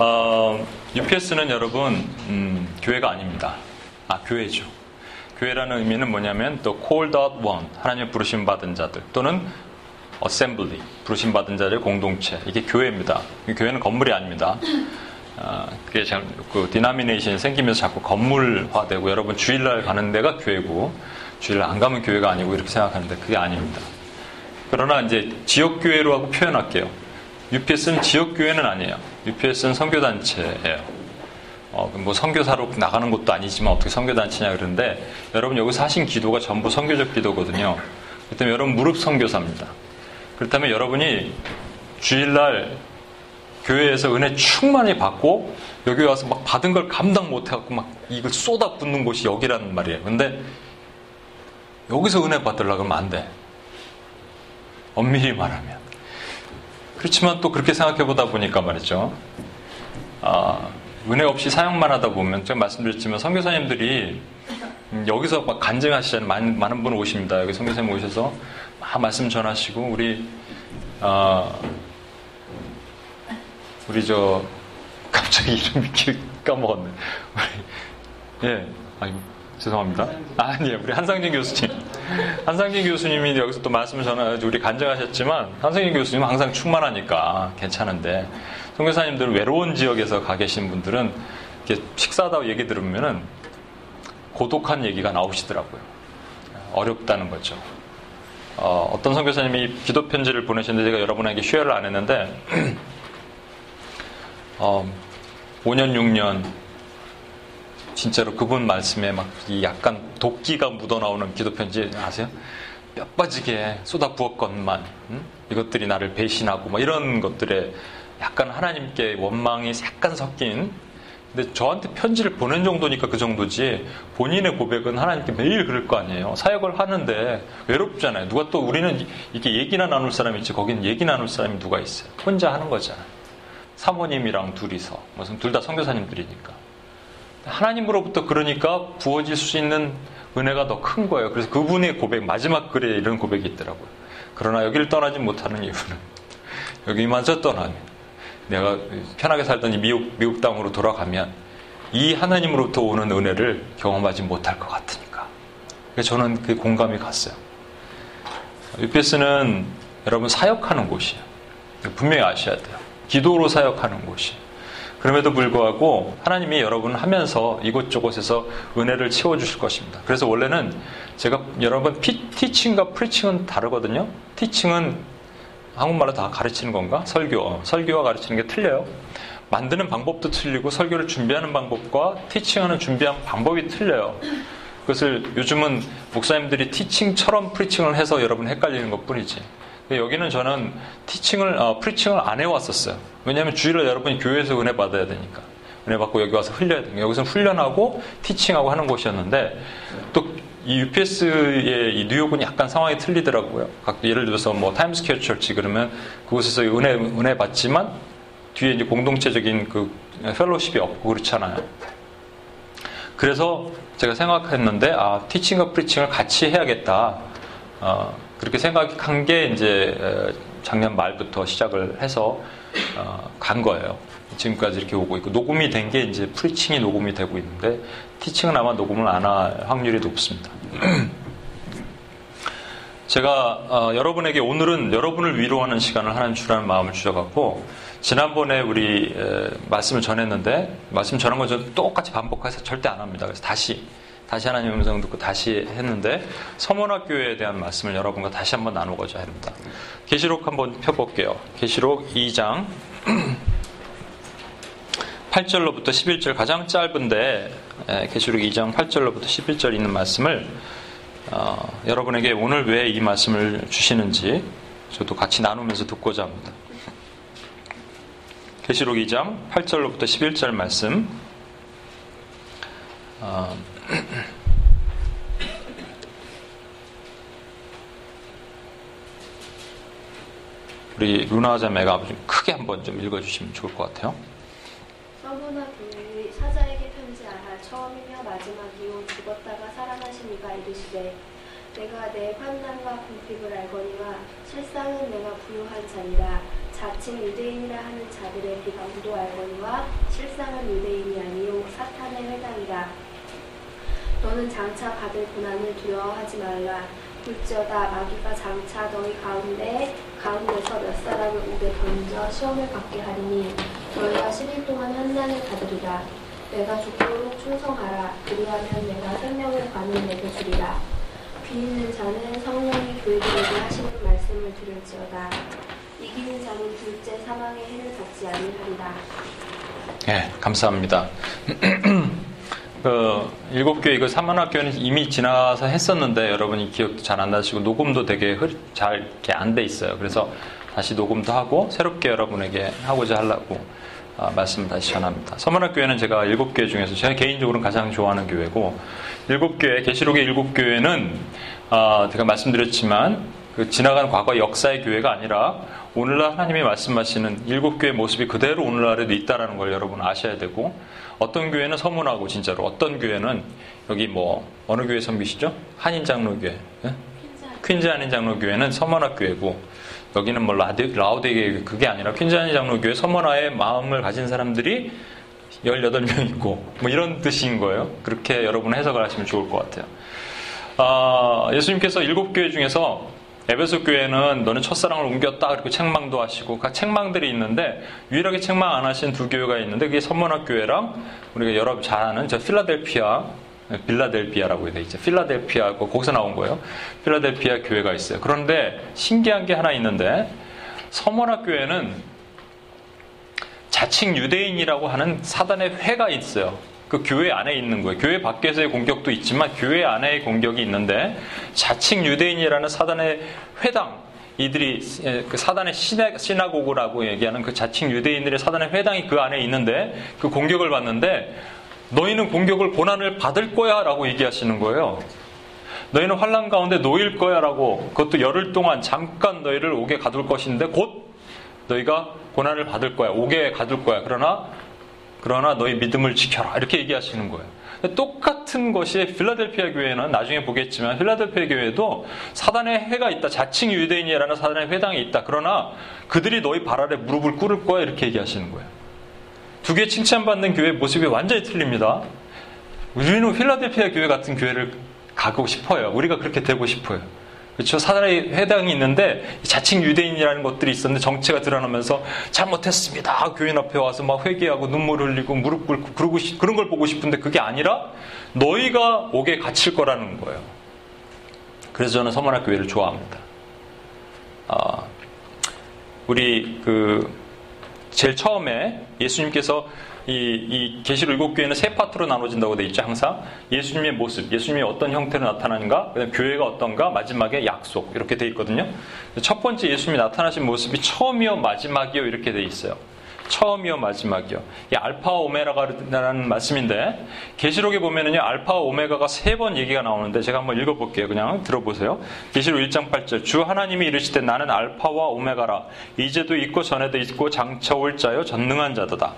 어, UPS는 여러분 음, 교회가 아닙니다. 아 교회죠. 교회라는 의미는 뭐냐면 또 called out one 하나님의 부르심 받은 자들 또는 assembly 부르심 받은 자들의 공동체 이게 교회입니다. 교회는 건물이 아닙니다. 아, 그게 참, 그 디나미네이션이 생기면서 자꾸 건물화되고 여러분 주일날 가는 데가 교회고 주일날 안 가면 교회가 아니고 이렇게 생각하는데 그게 아닙니다. 그러나 이제 지역 교회로 하고 표현할게요. UPS는 지역 교회는 아니에요. UPS는 선교단체예요. 어, 뭐 선교사로 나가는 것도 아니지만 어떻게 선교단체냐 그러는데 여러분 여기서 하신 기도가 전부 선교적 기도거든요. 그렇다면 여러분 무릎 선교사입니다. 그렇다면 여러분이 주일날 교회에서 은혜 충만히 받고 여기 와서 막 받은 걸 감당 못 해갖고 막 이걸 쏟아 붓는 곳이 여기라는 말이에요. 근데 여기서 은혜 받으려고 하면 안 돼. 엄밀히 말하면. 그렇지만 또 그렇게 생각해 보다 보니까 말이죠. 아, 은혜 없이 사역만 하다 보면 제가 말씀드렸지만 선교사님들이 여기서 막 간증하시잖아요. 많은, 많은 분 오십니다. 여기 선교사님 오셔서 막 말씀 전하시고 우리 아, 우리 저 갑자기 이름이 까먹었네. 우리, 예, 아이고 죄송합니다. 아니에요. 우리 한상진 교수님. 한상진 교수님이 여기서 또 말씀을 전하셔 우리 간증하셨지만 한상진 교수님은 항상 충만하니까 괜찮은데 선교사님들은 외로운 지역에서 가 계신 분들은 이렇게 식사하다 얘기 들으면은 고독한 얘기가 나오시더라고요. 어렵다는 거죠. 어, 떤 선교사님이 기도 편지를 보내셨는데 제가 여러분에게 쉐어를 안 했는데 어, 5년 6년 진짜로 그분 말씀에 막 약간 도끼가 묻어나오는 기도 편지 아세요? 뼈 빠지게 쏟아 부었건만 음? 이것들이 나를 배신하고 막 이런 것들에 약간 하나님께 원망이 약간 섞인 근데 저한테 편지를 보낸 정도니까 그 정도지 본인의 고백은 하나님께 매일 그럴 거 아니에요. 사역을 하는데 외롭잖아요. 누가 또 우리는 이렇게 얘기나 나눌 사람이 있지 거기는 얘기 나눌 사람이 누가 있어요. 혼자 하는 거잖아요. 사모님이랑 둘이서 무슨 둘 다 선교사님들이니까 하나님으로부터 그러니까 부어질 수 있는 은혜가 더 큰 거예요. 그래서 그분의 고백 마지막 글에 이런 고백이 있더라고요. 그러나 여기를 떠나지 못하는 이유는 여기마저 떠나면 내가 편하게 살던 이 미국, 미국 땅으로 돌아가면 이 하나님으로부터 오는 은혜를 경험하지 못할 것 같으니까. 저는 그 공감이 갔어요. UPS는 여러분 사역하는 곳이에요. 분명히 아셔야 돼요. 기도로 사역하는 곳이에요. 그럼에도 불구하고 하나님이 여러분 하면서 이곳저곳에서 은혜를 채워주실 것입니다. 그래서 원래는 제가 여러분 피, 티칭과 프리칭은 다르거든요. 티칭은 한국말로 다 가르치는 건가? 설교. 어, 설교와 가르치는 게 틀려요. 만드는 방법도 틀리고 설교를 준비하는 방법과 티칭하는 준비하는 방법이 틀려요. 그것을 요즘은 목사님들이 teaching처럼 preaching을 해서 여러분 헷갈리는 것 뿐이지. 여기는 저는 teaching을, 어, preaching을 안 해왔었어요. 왜냐하면 주일날 여러분이 교회에서 은혜 받아야 되니까. 은혜 받고 여기 와서 흘려야 되니까. 여기서는 훈련하고 teaching하고 하는 곳이었는데 또 이 UPS의 이 뉴욕은 약간 상황이 틀리더라고요. 예를 들어서 뭐 타임스퀘어 Church 그러면 그곳에서 은혜 은혜 받지만 뒤에 이제 공동체적인 그 fellowship이 없고 그렇잖아요. 그래서 제가 생각했는데 아 teaching과 preaching을 같이 해야겠다. 어, 그렇게 생각한 게 이제 작년 말부터 시작을 해서 어, 간 거예요. 지금까지 이렇게 오고 있고 녹음이 된 게 이제 preaching이 녹음이 되고 있는데 teaching은 아마 녹음을 안 할 확률이 높습니다. 제가 어, 여러분에게 오늘은 여러분을 위로하는 시간을 하나님 주라는 마음을 주셔갖고 지난번에 우리 에, 말씀을 전했는데 말씀 전한 것저 똑같이 반복해서 절대 안 합니다. 그래서 다시 다시 하나님 음성 듣고 다시 했는데 서문학교에 대한 말씀을 여러분과 다시 한번 나누고자 합니다. 계시록 한번 펴볼게요. 계시록 2장 8절로부터 11절 가장 짧은데 예, 계시록 2장 8절로부터 11절 있는 말씀을 어, 여러분에게 오늘 왜 이 말씀을 주시는지 저도 같이 나누면서 듣고자 합니다. 계시록 2장 8절로부터 11절 말씀 어, 우리 루나 자매가 아버지 크게 한번 좀 읽어주시면 좋을 것 같아요. 서문화 교회의 사자에게 편지하라. 처음이며 마지막이요. 죽었다가 살아나신 이가 이르시되 내가 내 환난과 궁핍을 알거니와 실상은 내가 부유한 자니라. 자칭 유대인이라 하는 자들의 비방도 알거니와 실상은 유대인이 아니요. 사탄의 회당이라. 너는 장차 받을 고난을 두려워하지 말라 불지어다 마귀가 장차 너희 가운데 가운데서 몇 사람을 우게 던져 시험을 받게 하리니 너희가 10일 동안 환난을 받으리라. 내가 죽도록 충성하라. 그리하면 내가 생명을 관을 내게 주리라. 귀 있는 자는 성령이 그들에게 하시는 말씀을 들을지어다. 이기는 자는 둘째 사망의 해를 받지 아니하리라. 네, 감사합니다. 그 일곱 교회 그 사만학교는 이미 지나서 했었는데 여러분이 기억도 잘 안 나시고 녹음도 되게 잘 이렇게 안 돼 있어요. 그래서 다시 녹음도 하고 새롭게 여러분에게 하고자 하려고 아, 말씀을 다시 전합니다. 서만학교회는 제가 일곱 교회 중에서 제가 개인적으로 가장 좋아하는 교회고 일곱 교회 계시록의 일곱 교회는 아, 제가 말씀드렸지만 그 지나간 과거 역사의 교회가 아니라 오늘날 하나님이 말씀하시는 일곱 교회 모습이 그대로 오늘날에도 있다라는 걸 여러분 아셔야 되고 어떤 교회는 서문하고 진짜로 어떤 교회는 여기 뭐 어느 교회 섬기시죠? 한인 장로교회 예? 퀸즈 한인 장로교회는 서문학 교회고 여기는 뭐 라디, 라우데게 그게 아니라 퀸즈 한인 장로교회 서문화의 마음을 가진 사람들이 18명 있고 뭐 이런 뜻인 거예요. 그렇게 여러분 해석을 하시면 좋을 것 같아요. 아, 예수님께서 일곱 교회 중에서 에베소 교회는 너는 첫사랑을 옮겼다 그리고 책망도 하시고 그 책망들이 있는데 유일하게 책망 안 하신 두 교회가 있는데 그게 선문학 교회랑 우리가 여러분 잘 아는 저 필라델피아 빌라델피아라고 돼 있죠. 필라델피아 거기서 나온 거예요. 필라델피아 교회가 있어요. 그런데 신기한 게 하나 있는데 서문학 교회는 자칭 유대인이라고 하는 사단의 회가 있어요. 그 교회 안에 있는 거예요. 교회 밖에서의 공격도 있지만 교회 안에의 공격이 있는데 자칭 유대인이라는 사단의 회당 이들이 그 사단의 시나, 고그라고 얘기하는 그 자칭 유대인들의 사단의 회당이 그 안에 있는데 그 공격을 받는데 너희는 공격을 고난을 받을 거야라고 얘기하시는 거예요. 너희는 환란 가운데 놓일 거야라고 그것도 열흘 동안 잠깐 너희를 오게 가둘 것인데 곧 너희가 고난을 받을 거야. 오게 가둘 거야. 그러나 그러나 너희 믿음을 지켜라. 이렇게 얘기하시는 거예요. 똑같은 것이 필라델피아 교회는 나중에 보겠지만 필라델피아 교회도 사단의 해가 있다. 자칭 유대인이라는 사단의 회당이 있다. 그러나 그들이 너희 발 아래 무릎을 꿇을 거야. 이렇게 얘기하시는 거예요. 두 개 칭찬받는 교회 모습이 완전히 틀립니다. 우리는 필라델피아 교회 같은 교회를 가고 싶어요. 우리가 그렇게 되고 싶어요. 그렇죠? 사단의 회당이 있는데 자칭 유대인이라는 것들이 있었는데 정체가 드러나면서 잘못했습니다. 교인 앞에 와서 막 회개하고 눈물 흘리고 무릎 꿇고 그러고 그런 걸 보고 싶은데 그게 아니라 너희가 옥에 갇힐 거라는 거예요. 그래서 저는 서문학 교회를 좋아합니다. 아, 우리 그 제일 처음에 예수님께서 이, 이 계시록 일곱 교회는 세 파트로 나눠진다고 돼 있죠. 항상 예수님의 모습, 예수님이 어떤 형태로 나타나는가, 그다음 교회가 어떤가, 마지막에 약속 이렇게 돼 있거든요. 첫 번째 예수님이 나타나신 모습이 처음이요 마지막이요 이렇게 돼 있어요. 처음이요 마지막이요. 이 알파와 오메가라는 말씀인데 계시록에 보면은요 알파와 오메가가 세 번 얘기가 나오는데 제가 한번 읽어볼게요. 그냥 들어보세요. 계시록 1장 8절 주 하나님이 이르시되 나는 알파와 오메가라 이제도 있고 전에도 있고 장차 올 자요 전능한 자도다.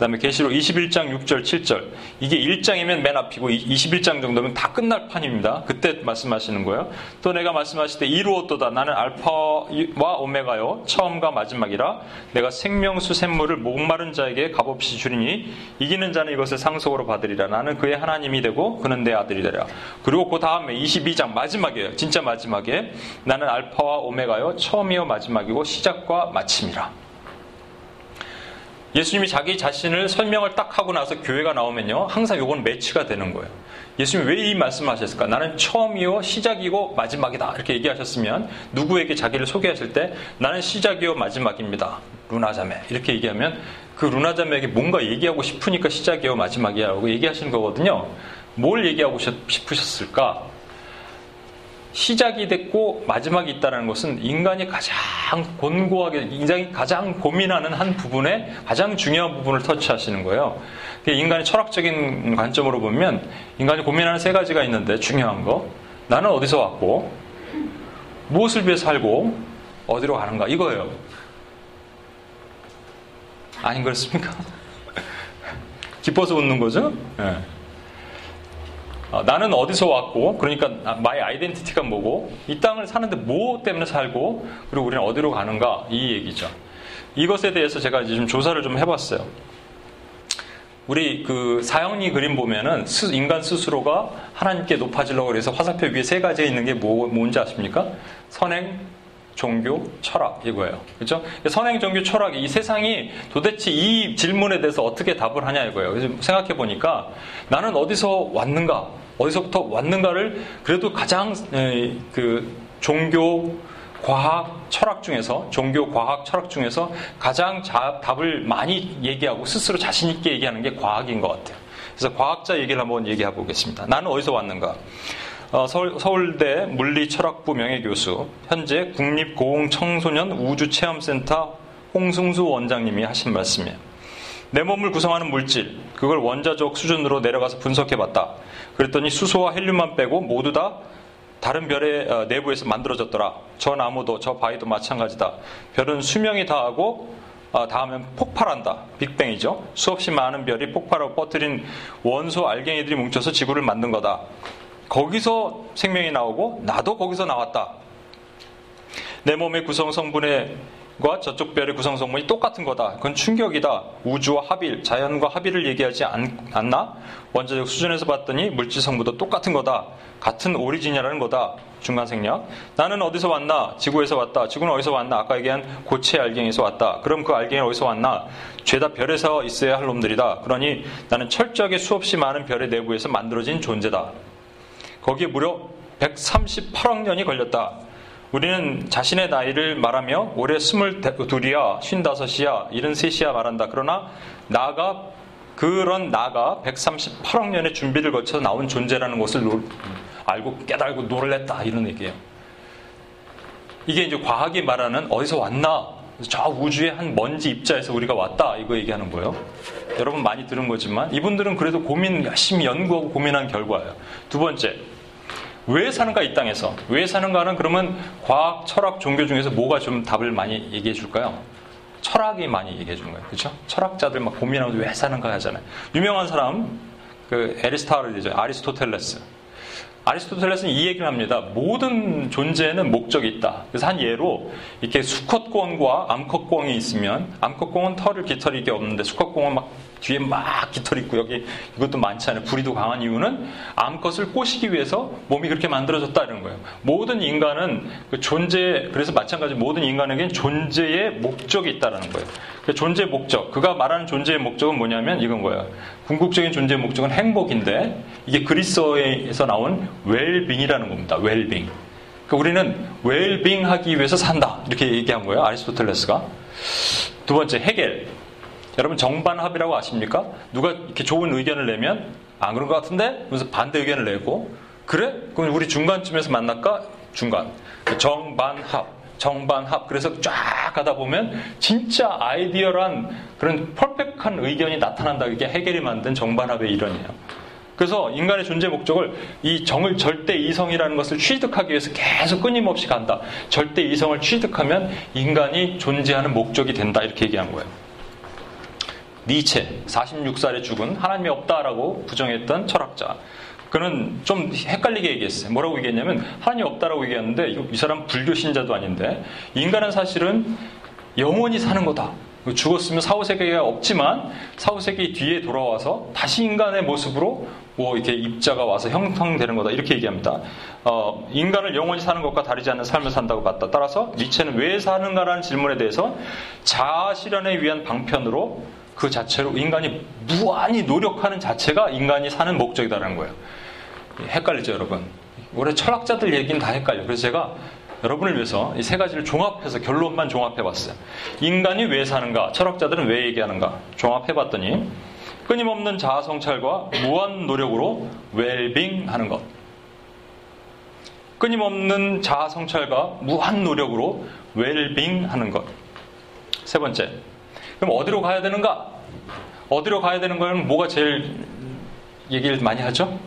그 다음에 계시록 21장 6절 7절 이게 1장이면 맨 앞이고 21장 정도면 다 끝날 판입니다. 그때 말씀하시는 거예요. 또 내가 말씀하실 때 이루었도다 나는 알파와 오메가요 처음과 마지막이라 내가 생명수 샘물을 목마른 자에게 값없이 주리니 이기는 자는 이것을 상속으로 받으리라 나는 그의 하나님이 되고 그는 내 아들이 되라. 그리고 그 다음에 22장 마지막이에요. 진짜 마지막에 나는 알파와 오메가요 처음이요 마지막이고 시작과 마침이라. 예수님이 자기 자신을 설명을 딱 하고 나서 교회가 나오면요. 항상 요건 매치가 되는 거예요. 예수님이 왜 이 말씀을 하셨을까? 나는 처음이요, 시작이고 마지막이다. 이렇게 얘기하셨으면 누구에게 자기를 소개하실 때 나는 시작이요, 마지막입니다. 루나자매. 이렇게 얘기하면 그 루나자매에게 뭔가 얘기하고 싶으니까 시작이요, 마지막이야 라고 얘기하시는 거거든요. 뭘 얘기하고 싶으셨을까? 시작이 됐고 마지막이 있다는 것은 인간이 가장 곤고하게 인간이 가장 고민하는 한 부분에 가장 중요한 부분을 터치하시는 거예요. 인간의 철학적인 관점으로 보면 인간이 고민하는 세 가지가 있는데 중요한 거 나는 어디서 왔고 무엇을 위해 살고 어디로 가는가 이거예요. 아닌 그렇습니까? 기뻐서 웃는 거죠? 네. 어, 나는 어디서 왔고, 그러니까 my identity가 뭐고, 이 땅을 사는데 뭐 때문에 살고, 그리고 우리는 어디로 가는가, 이 얘기죠. 이것에 대해서 제가 이제 좀 조사를 좀 해봤어요. 우리 그 사영리 그림 보면은 인간 스스로가 하나님께 높아지려고 해서 화살표 위에 세 가지 있는 게 뭐, 뭔지 아십니까? 선행, 종교, 철학 이거예요. 그렇죠? 선행, 종교, 철학 이 세상이 도대체 이 질문에 대해서 어떻게 답을 하냐 이거예요. 그래서 생각해 보니까 나는 어디서 왔는가, 어디서부터 왔는가를 그래도 가장 그 종교, 과학, 철학 중에서 종교, 과학, 철학 중에서 가장 자, 답을 많이 얘기하고 스스로 자신 있게 얘기하는 게 과학인 것 같아요. 그래서 과학자 얘기를 한번 얘기해 보겠습니다. 나는 어디서 왔는가? 어, 서울, 대 물리철학부 명예교수, 현재 국립고흥청소년 우주체험센터 홍승수 원장님이 하신 말씀이에요. 내 몸을 구성하는 물질, 그걸 원자적 수준으로 내려가서 분석해봤다. 그랬더니 수소와 헬륨만 빼고 모두 다 다른 별의 어, 내부에서 만들어졌더라. 저 나무도 저 바위도 마찬가지다. 별은 수명이 다하고 어, 다음엔 폭발한다. 빅뱅이죠. 수없이 많은 별이 폭발하고 퍼뜨린 원소 알갱이들이 뭉쳐서 지구를 만든 거다. 거기서 생명이 나오고 나도 거기서 나왔다. 내 몸의 구성 성분의 과 저쪽 별의 구성 성분이 똑같은 거다. 그건 충격이다. 우주와 합일, 자연과 합일을 얘기하지 않, 나 원자적 수준에서 봤더니 물질 성분도 똑같은 거다. 같은 오리진이라는 거다. 중간 생략. 나는 어디서 왔나? 지구에서 왔다. 지구는 어디서 왔나? 아까 얘기한 고체 알갱에서 왔다. 그럼 그 알갱이 어디서 왔나? 죄다 별에서 있어야 할 놈들이다. 그러니 나는 철저하게 수없이 많은 별의 내부에서 만들어진 존재다. 거기에 무려 138억 년이 걸렸다. 우리는 자신의 나이를 말하며 올해 22이야, 55이야, 73이야 말한다. 그러나 나가 그런 나가 138억 년의 준비를 거쳐 나온 존재라는 것을 알고 깨달고 놀랬다 이런 얘기예요. 이게 이제 과학이 말하는 어디서 왔나 저 우주의 한 먼지 입자에서 우리가 왔다 이거 얘기하는 거예요. 여러분 많이 들은 거지만 이분들은 그래도 고민 열심히 연구하고 고민한 결과예요. 두 번째 왜 사는가 이 땅에서 왜 사는가는 그러면 과학, 철학, 종교 중에서 뭐가 좀 답을 많이 얘기해 줄까요? 철학이 많이 얘기해 주는 거예요. 그렇죠? 철학자들 막 고민하면서 왜 사는가 하잖아요. 유명한 사람 그 에리스타르죠. 아리스토텔레스. 아리스토텔레스는 이 얘기를 합니다. 모든 존재에는 목적이 있다. 그래서 한 예로 이렇게 수컷공과 암컷공이 있으면 암컷공은 털을 깃털이 게 없는데 수컷공은 막 뒤에 막 깃털 있고 여기 이것도 많지 않아요. 부리도 강한 이유는 암컷을 꼬시기 위해서 몸이 그렇게 만들어졌다 이런 거예요. 모든 인간은 그 존재 그래서 마찬가지 모든 인간에게는 존재의 목적이 있다라는 거예요. 그 존재 목적 그가 말하는 존재의 목적은 뭐냐면 이건 거예요. 궁극적인 존재의 목적은 행복인데 이게 그리스어에서 나온 웰빙이라는 겁니다. 웰빙. 그러니까 우리는 웰빙 하기 위해서 산다 이렇게 얘기한 거예요. 아리스토텔레스가 두 번째 해겔 여러분 정반합이라고 아십니까? 누가 이렇게 좋은 의견을 내면 안 그런 것 같은데? 그래서 반대 의견을 내고 그래? 그럼 우리 중간쯤에서 만날까? 중간 정반합 정반합 그래서 쫙 가다 보면 진짜 아이디어란 그런 퍼펙트한 의견이 나타난다 이게 해결이 만든 정반합의 일원이에요. 그래서 인간의 존재 목적을 이 정을 절대 이성이라는 것을 취득하기 위해서 계속 끊임없이 간다. 절대 이성을 취득하면 인간이 존재하는 목적이 된다. 이렇게 얘기한 거예요. 니체, 46살에 죽은 하나님이 없다라고 부정했던 철학자. 그는 좀 헷갈리게 얘기했어요. 뭐라고 얘기했냐면 하나님이 없다라고 얘기했는데 이 사람 불교 신자도 아닌데 인간은 사실은 영원히 사는 거다. 죽었으면 사후세계가 없지만 사후세계 뒤에 돌아와서 다시 인간의 모습으로 뭐 이렇게 입자가 와서 형성되는 거다 이렇게 얘기합니다. 어, 인간을 영원히 사는 것과 다르지 않는 삶을 산다고 봤다. 따라서 니체는 왜 사는가라는 질문에 대해서 자아 실현에 위한 방편으로 그 자체로 인간이 무한히 노력하는 자체가 인간이 사는 목적이다라는 거예요. 헷갈리죠, 여러분? 올해 철학자들 얘기는 다 헷갈려. 그래서 제가 여러분을 위해서 이 세 가지를 종합해서 결론만 종합해 봤어요. 인간이 왜 사는가? 철학자들은 왜 얘기하는가? 종합해 봤더니 끊임없는 자아 성찰과 무한 노력으로 웰빙 하는 것. 끊임없는 자아 성찰과 무한 노력으로 웰빙 하는 것. 세 번째, 그럼 어디로 가야 되는가? 어디로 가야 되는 거는 뭐가 제일 얘기를 많이 하죠?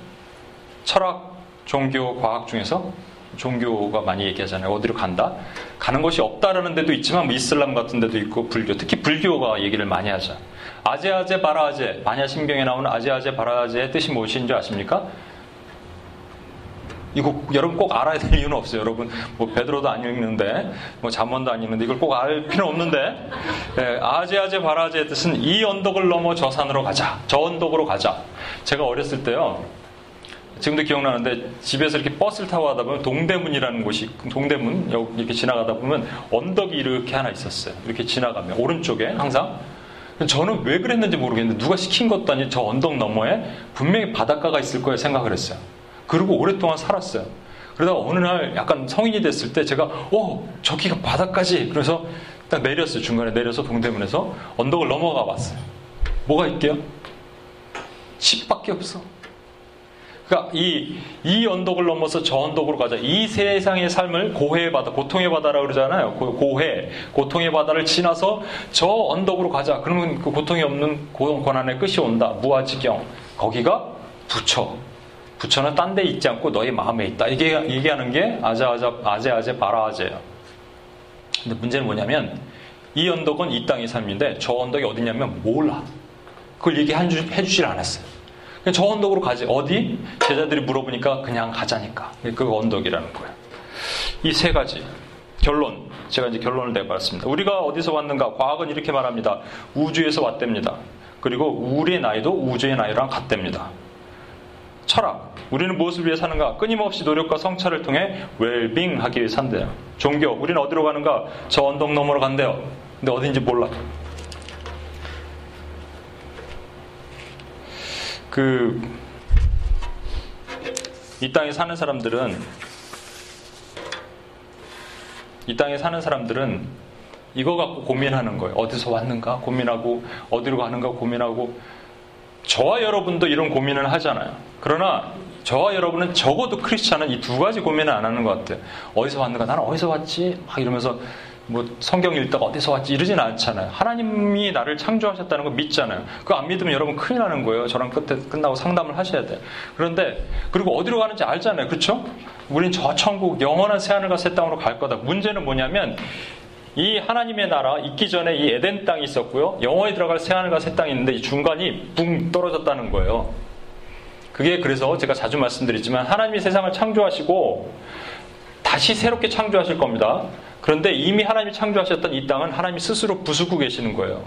철학, 종교, 과학 중에서 종교가 많이 얘기하잖아요. 어디로 간다? 가는 곳이 없다라는 데도 있지만 뭐 이슬람 같은 데도 있고 불교, 특히 불교가 얘기를 많이 하죠. 아제아제 바라아제, 마냐신경에 나오는 아제아제 바라아제의 뜻이 무엇인지 아십니까? 이거 여러분 꼭 알아야 될 이유는 없어요. 여러분 뭐 베드로도 안 읽는데 뭐 잠언도 안 읽는데 이걸 꼭 알 필요 없는데 예, 아제 아제 바라아제의 뜻은 이 언덕을 넘어 저 산으로 가자. 저 언덕으로 가자. 제가 어렸을 때요. 지금도 기억나는데 집에서 이렇게 버스를 타고 가다 보면 동대문이라는 곳이 동대문 이렇게 지나가다 보면 언덕이 이렇게 하나 있었어요. 이렇게 지나가면 오른쪽에 항상 저는 왜 그랬는지 모르겠는데 누가 시킨 것도 아니 저 언덕 너머에 분명히 바닷가가 있을 거에 생각을 했어요. 그리고 오랫동안 살았어요. 그러다가 어느 날 약간 성인이 됐을 때 제가 어 저기가 바닷가지 그래서 딱 내렸어요 중간에 내려서 동대문에서 언덕을 넘어가 봤어요. 뭐가 있게요? 집밖에 없어. 그러니까 이, 이 언덕을 넘어서 저 언덕으로 가자. 이 세상의 삶을 고해의 바다, 고통의 바다라고 그러잖아요. 고 해, 고통의 바다를 지나서 저 언덕으로 가자. 그러면 그 고통이 없는 고난의 끝이 온다. 무아지경. 거기가 부처. 부처는 딴 데 있지 않고 너희 마음에 있다. 이게 얘기하는 게 아자아자, 아제 아제, 바라아제예요. 근데 문제는 뭐냐면 이 언덕은 이 땅의 삶인데 저 언덕이 어디냐면 몰라. 그걸 얘기해 주질 않았어요. 저 언덕으로 가지. 어디? 제자들이 물어보니까 그냥 가자니까. 그 언덕이라는 거예요. 이 세 가지. 결론. 제가 이제 결론을 내봤습니다. 우리가 어디서 왔는가? 과학은 이렇게 말합니다. 우주에서 왔답니다. 그리고 우리의 나이도 우주의 나이랑 같답니다. 철학. 우리는 무엇을 위해 사는가? 끊임없이 노력과 성찰을 통해 웰빙 하기 위해 산대요. 종교. 우리는 어디로 가는가? 저 언덕 너머로 간대요. 근데 어딘지 몰라. 그, 이 땅에 사는 사람들은, 이 땅에 사는 사람들은 이거 갖고 고민하는 거예요. 어디서 왔는가 고민하고, 어디로 가는가 고민하고, 저와 여러분도 이런 고민을 하잖아요. 그러나 저와 여러분은 적어도 크리스찬은 이 두 가지 고민을 안 하는 것 같아요. 어디서 왔는가? 나는 어디서 왔지? 막 이러면서 뭐 성경 읽다가 어디서 왔지 이러진 않잖아요. 하나님이 나를 창조하셨다는 거 믿잖아요. 그거 안 믿으면 여러분 큰일 나는 거예요. 저랑 끝에 끝나고 상담을 하셔야 돼. 그런데 그리고 어디로 가는지 알잖아요. 그렇죠? 우린 저 천국 영원한 새하늘과 새 땅으로 갈 거다. 문제는 뭐냐면 이 하나님의 나라 있기 전에 이 에덴 땅이 있었고요. 영원히 들어갈 새하늘과 새 땅이 있는데 이 중간이 붕 떨어졌다는 거예요. 그게 그래서 제가 자주 말씀드리지만 하나님이 세상을 창조하시고 다시 새롭게 창조하실 겁니다. 그런데 이미 하나님이 창조하셨던 이 땅은 하나님이 스스로 부수고 계시는 거예요.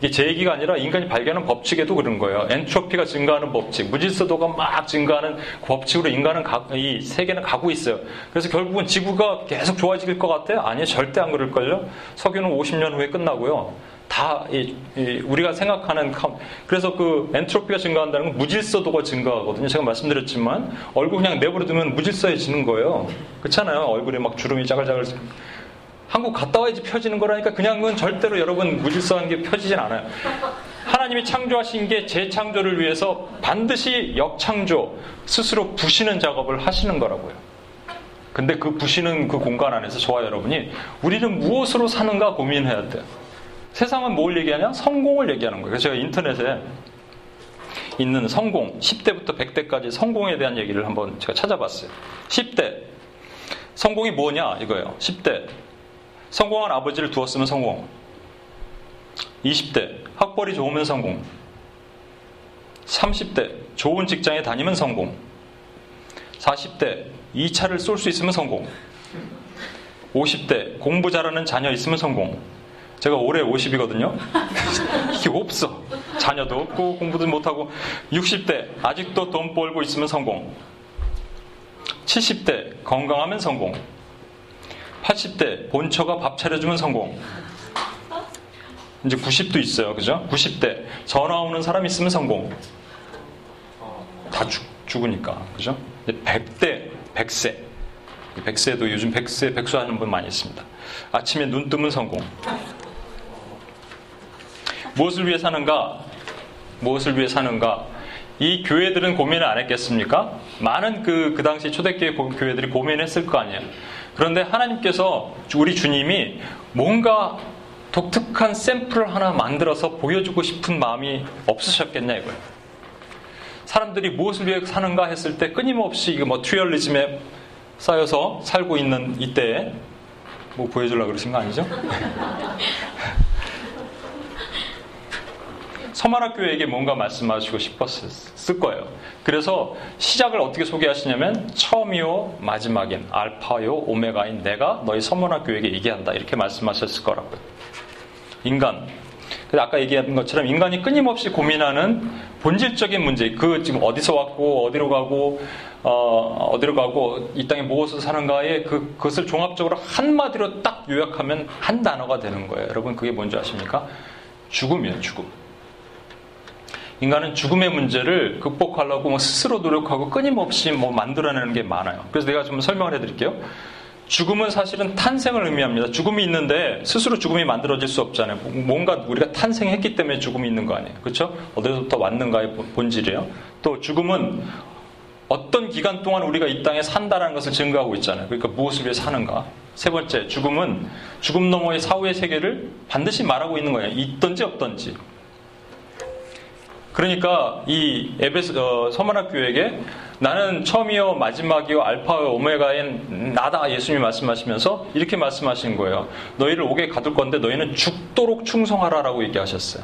이게 제 얘기가 아니라 인간이 발견한 법칙에도 그런 거예요. 엔트로피가 증가하는 법칙, 무질서도가 막 증가하는 법칙으로 인간은 가, 이 세계는 가고 있어요. 그래서 결국은 지구가 계속 좋아질 것 같아요? 아니요, 절대 안 그럴걸요. 석유는 50년 후에 끝나고요. 다 이, 이, 우리가 생각하는 그래서 그 엔트로피가 증가한다는 건 무질서도가 증가하거든요. 제가 말씀드렸지만 얼굴 그냥 내버려두면 무질서해지는 거예요. 그렇잖아요. 얼굴에 막 주름이 짜글짜글 한국 갔다 와야지 펴지는 거라니까 그냥은 절대로 여러분 무질서한 게 펴지진 않아요. 하나님이 창조하신 게 재창조를 위해서 반드시 역창조, 스스로 부시는 작업을 하시는 거라고요. 근데 그 부시는 그 공간 안에서 저와 여러분이 우리는 무엇으로 사는가 고민해야 돼요. 세상은 뭘 얘기하냐? 성공을 얘기하는 거예요. 그래서 제가 인터넷에 있는 성공, 10대부터 100대까지 성공에 대한 얘기를 한번 제가 찾아봤어요. 10대. 성공이 뭐냐? 이거예요. 10대. 성공한 아버지를 두었으면 성공. 20대 학벌이 좋으면 성공. 30대 좋은 직장에 다니면 성공. 40대 2차를 쏠 수 있으면 성공. 50대 공부 잘하는 자녀 있으면 성공. 제가 올해 50이거든요. 이게 없어. 자녀도 없고 공부도 못하고 60대 아직도 돈 벌고 있으면 성공. 70대 건강하면 성공. 80대 본처가 밥 차려주면 성공. 이제 90도 있어요. 그죠? 90대 전화 오는 사람 있으면 성공. 다 죽, 죽으니까. 그죠? 100대 100세. 100세도 요즘 100세 백수 하는 분 많이 있습니다. 아침에 눈 뜨면 성공. 무엇을 위해 사는가? 무엇을 위해 사는가? 이 교회들은 고민을 안 했겠습니까? 많은 그, 그 당시 초대교회 교회들이 고민했을 거 아니에요. 그런데 하나님께서 우리 주님이 뭔가 독특한 샘플을 하나 만들어서 보여주고 싶은 마음이 없으셨겠냐 이거예요. 사람들이 무엇을 위해 사는가 했을 때 끊임없이 이거 뭐 트리얼리즘에 쌓여서 살고 있는 이때에 뭐 보여주려고 그러신 거 아니죠? 서만학교에게 뭔가 말씀하시고 싶었을 거예요. 그래서 시작을 어떻게 소개하시냐면 처음이요 마지막인 알파요 오메가인 내가 너희 서만학교에게 얘기한다 이렇게 말씀하셨을 거라고요. 인간 그래서 아까 얘기한 것처럼 인간이 끊임없이 고민하는 본질적인 문제, 그 지금 어디서 왔고 어디로 가고 어, 어디로 가고 이 땅에 무엇을 사는가에 그, 그것을 종합적으로 한마디로 딱 요약하면 한 단어가 되는 거예요. 여러분 그게 뭔지 아십니까? 죽음이에요, 죽음. 인간은 죽음의 문제를 극복하려고 뭐 스스로 노력하고 끊임없이 뭐 만들어내는 게 많아요. 그래서 내가 좀 설명을 해드릴게요. 죽음은 사실은 탄생을 의미합니다. 죽음이 있는데 스스로 죽음이 만들어질 수 없잖아요. 뭔가 우리가 탄생했기 때문에 죽음이 있는 거 아니에요. 그렇죠? 어디서부터 왔는가의 본질이에요. 또 죽음은 어떤 기간 동안 우리가 이 땅에 산다라는 것을 증거하고 있잖아요. 그러니까 무엇을 위해 사는가. 세 번째, 죽음은 죽음 너머의 사후의 세계를 반드시 말하고 있는 거예요. 있던지 없던지. 그러니까 이 에베스 어, 서만학 교에게 나는 처음이요 마지막이요 알파요 오메가인 나다 예수님이 말씀하시면서 이렇게 말씀하신 거예요. 너희를 옥에 가둘 건데 너희는 죽도록 충성하라라고 얘기하셨어요.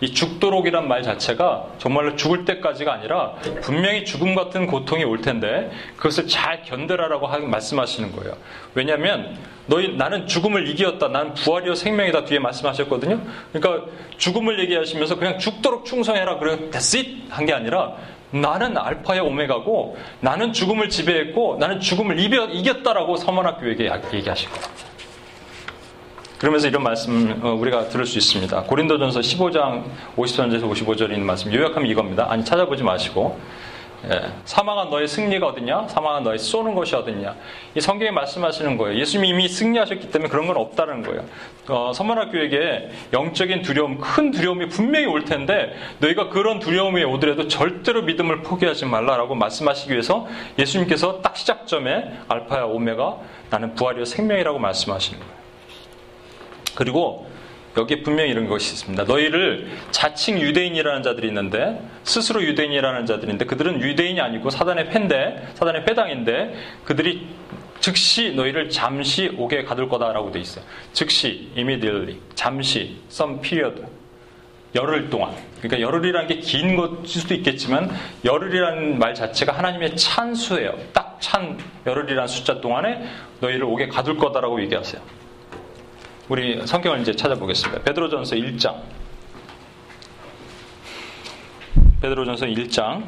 이 죽도록이란 말 자체가 정말로 죽을 때까지가 아니라 분명히 죽음 같은 고통이 올 텐데 그것을 잘 견뎌라라고 말씀하시는 거예요. 왜냐하면 너희 나는 죽음을 이기었다. 나는 부활이요 생명이다 뒤에 말씀하셨거든요. 그러니까 죽음을 얘기하시면서 그냥 죽도록 충성해라. 그래 that's it 한게 아니라 나는 알파의 오메가고 나는 죽음을 지배했고 나는 죽음을 이겼다라고 서문학교에게 얘기하실 거예요. 그러면서 이런 말씀 어, 우리가 들을 수 있습니다. 고린도전서 15장 53절에서 55절에 있는 말씀 요약하면 이겁니다. 아니 찾아보지 마시고 예, 사망한 너의 승리가 어딨냐? 사망한 너의 쏘는 것이 어딨냐? 이 성경이 말씀하시는 거예요. 예수님이 이미 승리하셨기 때문에 그런 건 없다는 거예요. 어, 선만학교에게 영적인 두려움, 큰 두려움이 분명히 올 텐데 너희가 그런 두려움이 오더라도 절대로 믿음을 포기하지 말라라고 말씀하시기 위해서 예수님께서 딱 시작점에 알파야 오메가 나는 부활이요 생명이라고 말씀하시는 거예요. 그리고 여기에 분명히 이런 것이 있습니다. 너희를 자칭 유대인이라는 자들이 있는데 스스로 유대인이라는 자들인데 그들은 유대인이 아니고 사단의 팬데 사단의 회당인데 그들이 즉시 너희를 잠시 옥에 가둘 거다라고 돼 있어요. 즉시 immediately 잠시 some period 열흘 동안 그러니까 열흘이라는 게 긴 것일 수도 있겠지만 열흘이라는 말 자체가 하나님의 찬수예요. 딱 찬 열흘이라는 숫자 동안에 너희를 옥에 가둘 거다라고 얘기하세요. 우리 성경을 이제 찾아보겠습니다. 베드로전서 1장. 베드로전서 1장.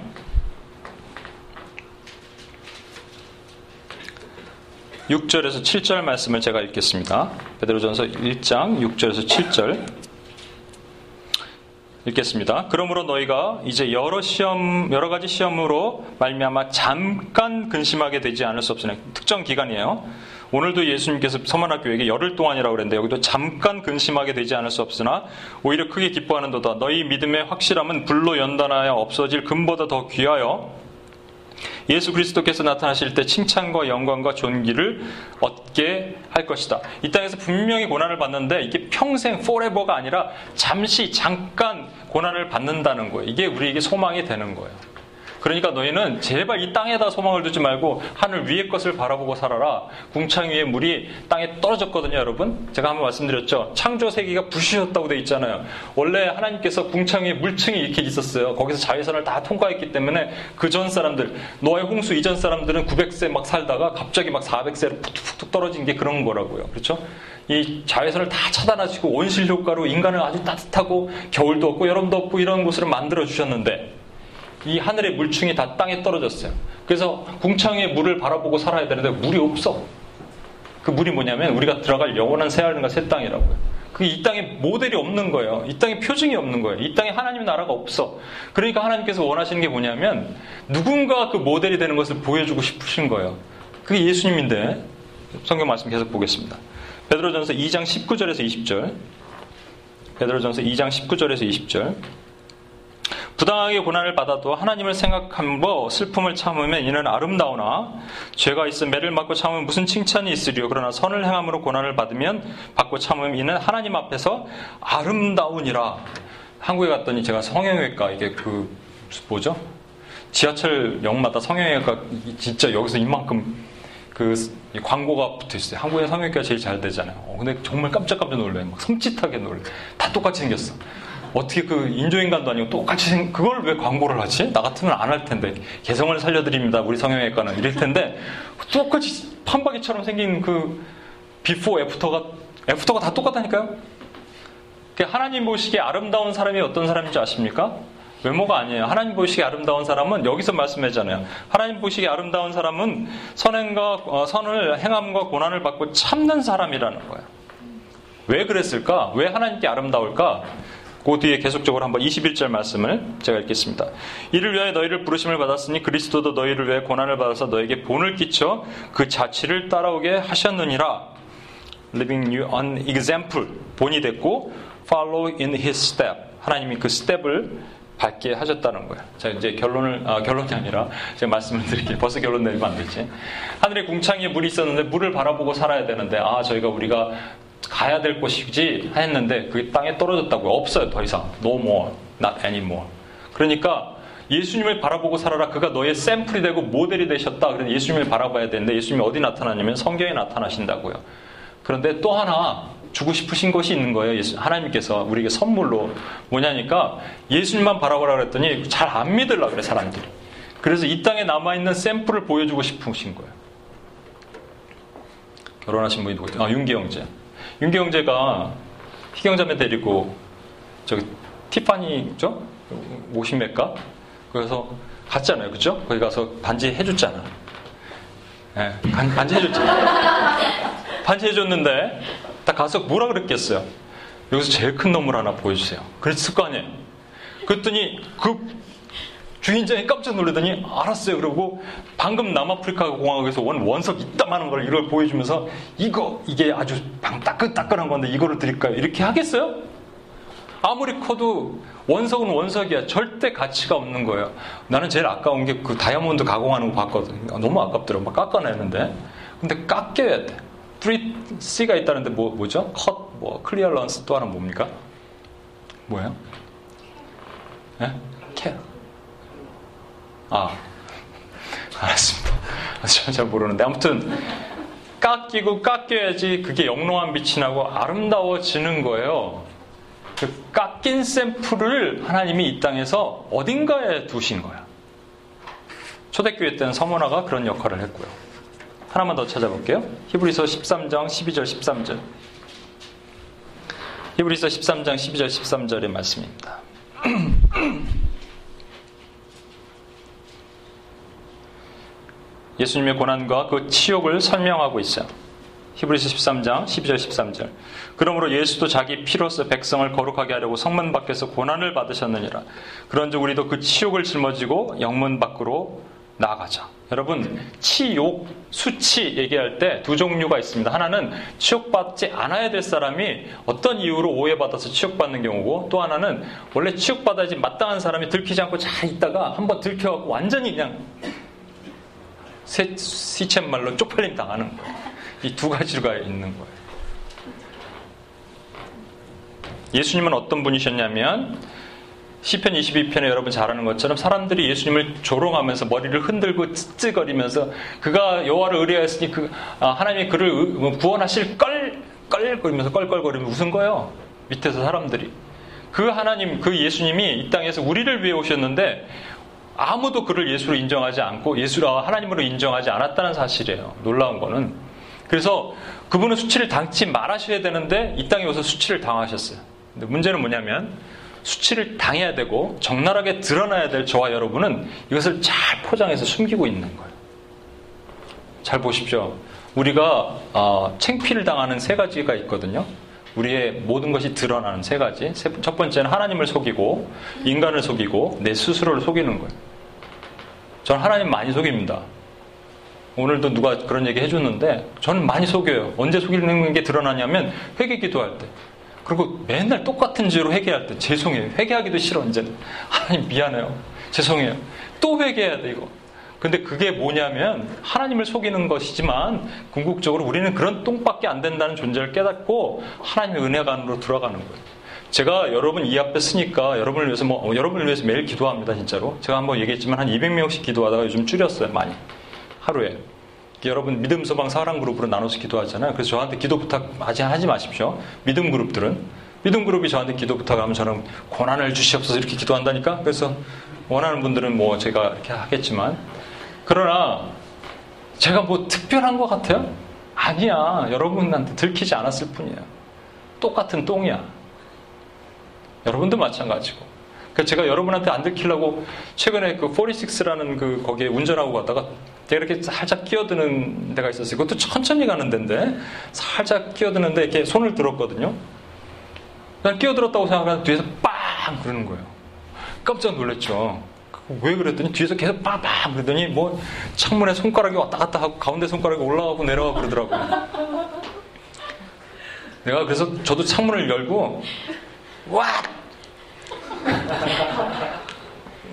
(6절에서) (7절) 말씀을 제가 읽겠습니다 베드로전서 1장 (6절에서) (7절) 읽겠습니다. 그러므로 너희가 이제 여러 시험 여러 가지 시험으로 말미암아 잠깐 근심하게 되지 않을 수 없으나 특정 기간이에요. 오늘도 예수님께서 서만학교에게 열흘 동안이라고 그랬는데 여기도 잠깐 근심하게 되지 않을 수 없으나 오히려 크게 기뻐하는도다. 너희 믿음의 확실함은 불로 연단하여 없어질 금보다 더 귀하여 예수 그리스도께서 나타나실 때 칭찬과 영광과 존귀를 얻게 할 것이다. 이 땅에서 분명히 고난을 받는데 이게 평생 forever가 아니라 잠시 잠깐 고난을 받는다는 거예요. 이게 우리에게 소망이 되는 거예요. 그러니까 너희는 제발 이 땅에다 소망을 두지 말고 하늘 위의 것을 바라보고 살아라. 궁창 위에 물이 땅에 떨어졌거든요, 여러분. 제가 한번 말씀드렸죠. 창조 세계가 부시셨다고 돼 있잖아요. 원래 하나님께서 궁창 위에 물층이 이렇게 있었어요. 거기서 자외선을 다 통과했기 때문에 그 전 사람들, 노아의 홍수 이전 사람들은 900세 막 살다가 갑자기 막 400세로 푹툭푹 떨어진 게 그런 거라고요. 그렇죠? 이 자외선을 다 차단하시고 온실 효과로 인간을 아주 따뜻하고 겨울도 없고 여름도 없고 이런 곳으로 만들어 주셨는데 이 하늘의 물층이 다 땅에 떨어졌어요. 그래서 궁창의 물을 바라보고 살아야 되는데 물이 없어. 그 물이 뭐냐면 우리가 들어갈 영원한 새하늘과 새 땅이라고요. 그 이 땅에 모델이 없는 거예요. 이 땅에 표징이 없는 거예요. 이 땅에 하나님의 나라가 없어. 그러니까 하나님께서 원하시는 게 뭐냐면 누군가 그 모델이 되는 것을 보여주고 싶으신 거예요. 그게 예수님인데 성경 말씀 계속 보겠습니다. 베드로전서 2장 19절에서 20절. 베드로전서 2장 19절에서 20절. 부당하게 고난을 받아도 하나님을 생각함으로 슬픔을 참으면 이는 아름다우나 죄가 있어 매를 맞고 참으면 무슨 칭찬이 있으리요 그러나 선을 행함으로 고난을 받으면 받고 참으면 이는 하나님 앞에서 아름다우니라 한국에 갔더니 제가 성형외과 이게 그 뭐죠 지하철 역마다 성형외과 진짜 여기서 이만큼 그 광고가 붙어 있어요. 한국의 성형외과 제일 잘 되잖아요. 어, 근데 정말 깜짝깜짝 놀래요. 막 섬찟하게 놀래. 다 똑같이 생겼어. 어떻게 그 인조인간도 아니고 똑같이 생, 그걸 왜 광고를 하지? 나 같으면 안 할 텐데. 개성을 살려드립니다. 우리 성형외과는. 이럴 텐데. 똑같이 판박이처럼 생긴 그 before after가, after가 다 똑같다니까요? 하나님 보시기에 아름다운 사람이 어떤 사람인지 아십니까? 외모가 아니에요. 하나님 보시기에 아름다운 사람은 여기서 말씀하잖아요. 하나님 보시기에 아름다운 사람은 선행과 어, 선을 행함과 고난을 받고 참는 사람이라는 거예요. 왜 그랬을까? 왜 하나님께 아름다울까? 그 뒤에 계속적으로 한번 21절 말씀을 제가 읽겠습니다. 이를 위하여 너희를 부르심을 받았으니 그리스도도 너희를 위해 고난을 받아서 너에게 본을 끼쳐 그 자취를 따라오게 하셨느니라. Living you an example. 본이 됐고 follow in his step. 하나님이 그 스텝을 밟게 하셨다는 거예요. 자, 이제 결론을, 아, 결론이 아니라 제가 말씀을 드릴게요. 벌써 결론 내리면 안 되지. 하늘에 궁창에 물이 있었는데 물을 바라보고 살아야 되는데, 아, 저희가 우리가 가야 될 곳이지 했는데 그게 땅에 떨어졌다고요. 없어요, 더 이상. No more, not anymore. 그러니까 예수님을 바라보고 살아라. 그가 너의 샘플이 되고 모델이 되셨다. 그래서 예수님을 바라봐야 되는데 예수님이 어디 나타나냐면 성경에 나타나신다고요. 그런데 또 하나 주고 싶으신 것이 있는 거예요. 하나님께서 우리에게 선물로 뭐냐니까 예수님만 바라보라 그랬더니 잘 안 믿으려 그래 사람들이. 그래서 이 땅에 남아 있는 샘플을 보여주고 싶으신 거예요. 결혼하신 분이 누구죠? 아 윤기 형제. 윤기 형제가 희경자매 데리고 저기 티파니죠? 50매가 그래서 갔잖아요, 그죠? 거기 가서 반지 해줬잖아. 예, 네, 반지 해줬잖아. 반지 해줬는데 딱 가서 뭐라 그랬겠어요? 여기서 제일 큰 놈을 하나 보여주세요. 그랬을 거 아니에요. 그랬더니 그 주인장이 깜짝 놀라더니 알았어요. 그러고 방금 남아프리카 공화국에서 원 원석 이따만한 걸 이걸 보여주면서 이거 이게 아주 방 따끈따끈한 건데 이거를 드릴까요? 이렇게 하겠어요? 아무리 커도 원석은 원석이야. 절대 가치가 없는 거예요. 나는 제일 아까운 게 그 다이아몬드 가공하는 거 봤거든. 너무 아깝더라고. 막 깎아내는데. 근데 깎여야 돼. three C가 있다는데 뭐, 뭐죠? 컷, 뭐, clearance 또 하나 뭡니까? 뭐예요? 예? 캐. 아, 알았습니다. 잘 모르는데. 아무튼, 깎이고 깎여야지 그게 영롱한 빛이 나고 아름다워지는 거예요. 그 깎인 샘플을 하나님이 이 땅에서 어딘가에 두신 거야. 초대교회 때는 서문화가 그런 역할을 했고요. 하나만 더 찾아볼게요. 히브리서 13장 12절 13절. 히브리서 13장 12절 13절의 말씀입니다. 예수님의 고난과 그 치욕을 설명하고 있어요. 히브리서 13장 12절 13절. 그러므로 예수도 자기 피로서 백성을 거룩하게 하려고 성문 밖에서 고난을 받으셨느니라. 그런즉 우리도 그 치욕을 짊어지고 영문 밖으로 나아가자. 여러분, 치욕, 수치 얘기할 때 두 종류가 있습니다. 하나는 치욕받지 않아야 될 사람이 어떤 이유로 오해받아서 치욕받는 경우고 또 하나는 원래 치욕받아야지 마땅한 사람이 들키지 않고 잘 있다가 한번 들켜갖고 완전히 그냥 시쳇말로 쪽팔림 당하는 거예요. 이 두 가지가 있는 거예요. 예수님은 어떤 분이셨냐면 시편 22편에 여러분 잘 아는 것처럼 사람들이 예수님을 조롱하면서 머리를 흔들고 찌찌거리면서 그가 여호와를 의뢰하였으니 그 아, 하나님이 그를 뭐 구원하실 걸 껄거리면서 껄껄거리면서 웃은 거예요. 밑에서 사람들이. 그 하나님, 그 예수님이 이 땅에서 우리를 위해 오셨는데 아무도 그를 예수로 인정하지 않고 예수라 하나님으로 인정하지 않았다는 사실이에요. 놀라운 거는. 그래서 그분은 수치를 당치 말하셔야 되는데 이 땅에 와서 수치를 당하셨어요. 근데 문제는 뭐냐면 수치를 당해야 되고 적나라하게 드러나야 될 저와 여러분은 이것을 잘 포장해서 숨기고 있는 거예요. 잘 보십시오. 우리가 어, 챙피를 당하는 세 가지가 있거든요. 우리의 모든 것이 드러나는 세 가지. 첫 번째는 하나님을 속이고 인간을 속이고 내 스스로를 속이는 거예요. 저는 하나님 많이 속입니다. 오늘도 누가 그런 얘기 해줬는데 저는 많이 속여요. 언제 속이는 게 드러나냐면 회개 기도할 때. 그리고 맨날 똑같은 죄로 회개할 때 죄송해요. 회개하기도 싫어 이제는. 하나님 미안해요. 죄송해요. 또 회개해야 돼 이거. 근데 그게 뭐냐면 하나님을 속이는 것이지만 궁극적으로 우리는 그런 똥밖에 안 된다는 존재를 깨닫고 하나님의 은혜가 안으로 들어가는 거예요. 제가 여러분 이 앞에 쓰니까 여러분을 위해서 뭐 어, 여러분을 위해서 매일 기도합니다 진짜로. 제가 한번 얘기했지만 한 200명씩 기도하다가 요즘 줄였어요 많이 하루에. 여러분 믿음 소방 사랑 그룹으로 나눠서 기도하잖아요. 그래서 저한테 기도 부탁 하지 하지 마십시오. 믿음 그룹들은 믿음 그룹이 저한테 기도 부탁하면 저는 고난을 주시옵소서 이렇게 기도한다니까. 그래서 원하는 분들은 뭐 제가 이렇게 하겠지만 그러나 제가 뭐 특별한 것 같아요? 아니야. 여러분한테 들키지 않았을 뿐이에요. 똑같은 똥이야. 여러분도 마찬가지고. 그 제가 여러분한테 안 들키려고 최근에 그 46라는 그 거기에 운전하고 갔다가 제가 이렇게 살짝 끼어드는 데가 있었어요. 그것도 천천히 가는 데인데 살짝 끼어드는데 이렇게 손을 들었거든요. 난 끼어들었다고 생각하는 뒤에서 빵 그러는 거예요. 깜짝 놀랐죠. 왜 그랬더니 뒤에서 계속 빵빵 그러더니 뭐 창문에 손가락이 왔다 갔다 하고 가운데 손가락이 올라가고 내려가고 그러더라고요. 내가 그래서 저도 창문을 열고 와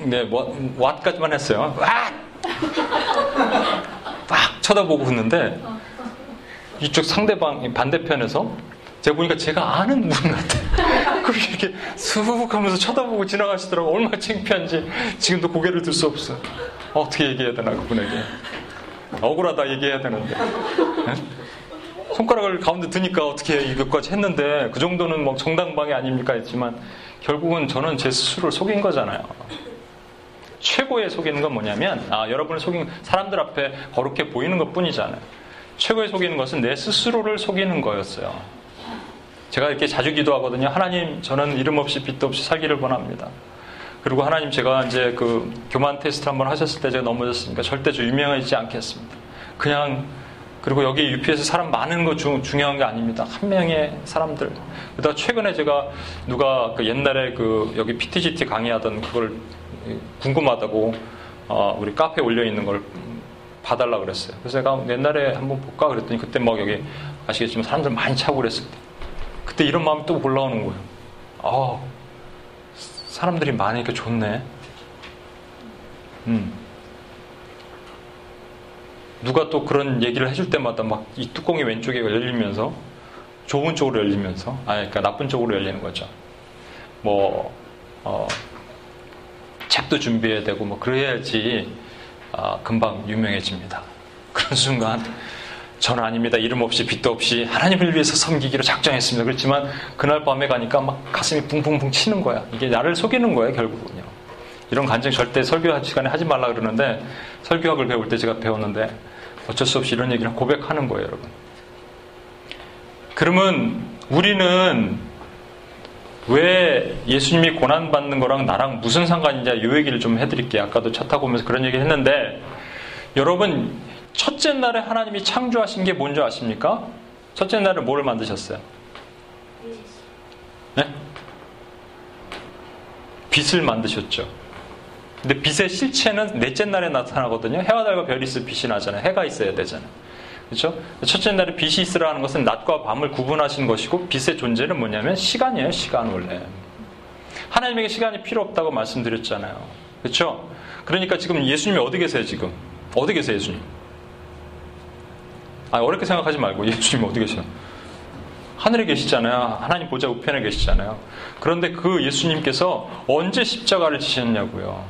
네, 뭐, 왓까지만 했어요. 와! 막 쳐다보고 웃는데 이쪽 상대방 반대편에서 제가 보니까 제가 아는 분 같아. 그 이렇게 쑥 하면서 쳐다보고 지나가시더라고. 얼마나 창피한지 지금도 고개를 들 수 없어. 어떻게 얘기해야 되나 그분에게. 억울하다 얘기해야 되는데. 네? 손가락을 가운데 드니까 어떻게 이것까지 했는데 그 정도는 뭐 정당방위 아닙니까 했지만 결국은 저는 제 스스로를 속인 거잖아요. 최고의 속이는 건 뭐냐면 아, 여러분을 속인 사람들 앞에 거룩해 보이는 것 뿐이잖아요. 최고의 속이는 것은 내 스스로를 속이는 거였어요. 제가 이렇게 자주 기도하거든요. 하나님, 저는 이름 없이 빛도 없이 살기를 원합니다. 그리고 하나님, 제가 이제 그 교만 테스트 한번 하셨을 때 제가 넘어졌으니까 절대 저 유명하지 않겠습니다. 그냥 그리고 여기 UP에서 사람 많은 거 중, 중요한 게 아닙니다. 한 명의 사람들. 그러다 최근에 제가 누가 그 옛날에 그 여기 PTGT 강의하던 그걸 궁금하다고 어 우리 카페에 올려 있는 걸 봐달라 그랬어요. 그래서 제가 옛날에 한번 볼까 그랬더니 그때 막 여기 아시겠지만 사람들 많이 차고 그랬을 때 그때 이런 마음이 또 올라오는 거예요. 아 사람들이 많으니까 좋네. 음. 누가 또 그런 얘기를 해줄 때마다 막 이 뚜껑이 왼쪽에 열리면서 좋은 쪽으로 열리면서 아 그러니까 나쁜 쪽으로 열리는 거죠. 뭐 어, 책도 준비해야 되고 뭐 그래야지 어, 금방 유명해집니다. 그런 순간 저는 아닙니다. 이름 없이 빛도 없이 하나님을 위해서 섬기기로 작정했습니다. 그렇지만 그날 밤에 가니까 막 가슴이 붕붕붕 치는 거야. 이게 나를 속이는 거예요, 결국은요. 이런 간증 절대 설교 시간에 하지 말라 그러는데 설교학을 배울 때 제가 배웠는데 어쩔 수 없이 이런 얘기를 고백하는 거예요, 여러분. 그러면 우리는 왜 예수님이 고난받는 거랑 나랑 무슨 상관이냐 이 얘기를 좀 해드릴게요. 아까도 차 타고 오면서 그런 얘기 했는데 여러분 첫째 날에 하나님이 창조하신 게 뭔지 아십니까? 첫째 날에 뭐를 만드셨어요? 네? 빛을 만드셨죠. 근데 빛의 실체는 넷째 날에 나타나거든요. 해와 달과 별이 있을 빛이 나잖아요. 해가 있어야 되잖아요. 그렇죠? 첫째 날에 빛이 있으라 하는 것은 낮과 밤을 구분하신 것이고 빛의 존재는 뭐냐면 시간이에요. 시간 원래. 하나님에게 시간이 필요 없다고 말씀드렸잖아요. 그렇죠? 그러니까 지금 예수님이 어디 계세요, 지금? 어디 계세요, 예수님? 아, 어렵게 생각하지 말고 예수님 어디 계세요? 하늘에 계시잖아요. 하나님 보좌 우편에 계시잖아요. 그런데 그 예수님께서 언제 십자가를 지셨냐고요.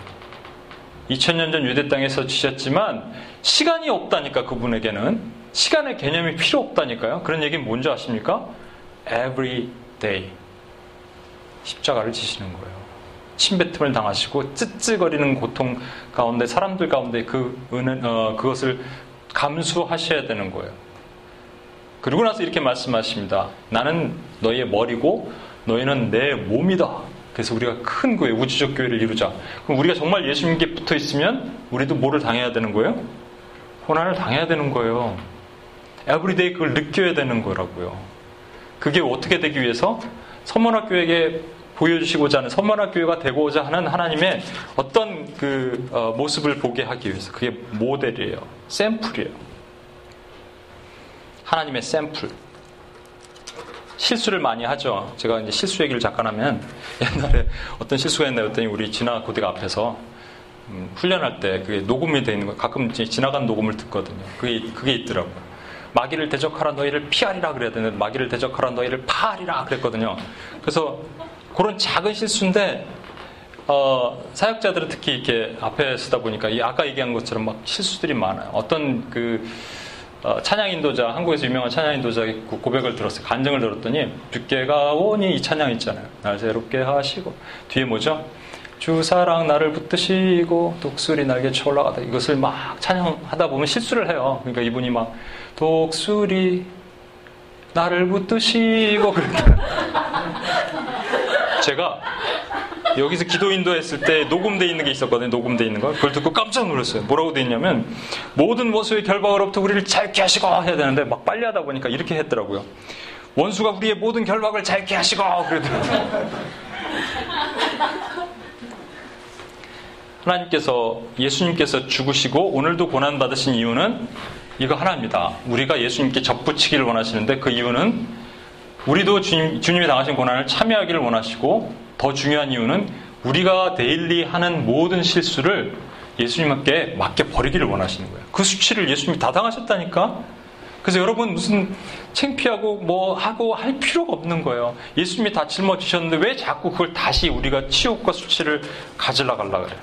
2000년 전 유대 땅에서 지셨지만 시간이 없다니까 그분에게는 시간의 개념이 필요 없다니까요. 그런 얘기는 뭔지 아십니까? Every day 십자가를 지시는 거예요. 침뱉음을 당하시고 찌찌거리는 고통 가운데 사람들 가운데 그 은은 어, 그것을 감수하셔야 되는 거예요. 그리고 나서 이렇게 말씀하십니다. 나는 너희의 머리고 너희는 내 몸이다. 그래서 우리가 큰 교회, 우주적 교회를 이루자. 그럼 우리가 정말 예수님께 붙어 있으면 우리도 뭐를 당해야 되는 거예요? 고난을 당해야 되는 거예요. everyday 그걸 느껴야 되는 거라고요. 그게 어떻게 되기 위해서 선문학교에게 보여주시고자 하는 선문학교회가 되고자 하는 하나님의 어떤 그 어, 모습을 보게 하기 위해서 그게 모델이에요. 샘플이에요. 하나님의 샘플. 실수를 많이 하죠. 제가 이제 실수 얘기를 잠깐 하면 옛날에 어떤 실수가 했나 했더니 우리 진화 고대가 앞에서 음, 훈련할 때 그게 녹음이 되어 있는 거 가끔 지나간 녹음을 듣거든요. 그게 그게 있더라고요. 마귀를 대적하라 너희를 피하리라 그래야 되는데 마귀를 대적하라 너희를 파하리라 그랬거든요. 그래서 그런 작은 실수인데 어, 사역자들은 특히 이렇게 앞에 쓰다 보니까 이 아까 얘기한 것처럼 막 실수들이 많아요. 어떤 그 어, 찬양 인도자 한국에서 유명한 찬양 인도자의 고백을 들었어요. 간증을 들었더니 주께가 오니 이 찬양 있잖아요. 날 새롭게 하시고 뒤에 뭐죠? 주 사랑 나를 붙드시고 독수리 날개 쳐 올라가다 이것을 막 찬양하다 보면 실수를 해요. 그러니까 이분이 막 독수리 나를 붙드시고 그랬다. 제가 여기서 기도 인도했을 때 녹음돼 있는 게 있었거든요. 녹음돼 있는 거. 그걸 듣고 깜짝 놀랐어요. 뭐라고 돼 있냐면 모든 원수의 결박으로부터 우리를 잘게 하시고 해야 되는데 막 빨리 하다 보니까 이렇게 했더라고요. 원수가 우리의 모든 결박을 잘게 하시고 그러더라고요. 하나님께서 예수님께서 죽으시고 오늘도 고난 받으신 이유는 이거 하나입니다. 우리가 예수님께 접붙이기를 원하시는데 그 이유는 우리도 주님, 주님이 당하신 고난을 참여하기를 원하시고 더 중요한 이유는 우리가 데일리 하는 모든 실수를 예수님께 맡겨 버리기를 원하시는 거예요. 그 수치를 예수님이 다 당하셨다니까? 그래서 여러분 무슨 창피하고 뭐 하고 할 필요가 없는 거예요. 예수님이 다 짊어지셨는데 왜 자꾸 그걸 다시 우리가 치욕과 수치를 가질러 갈라 그래요.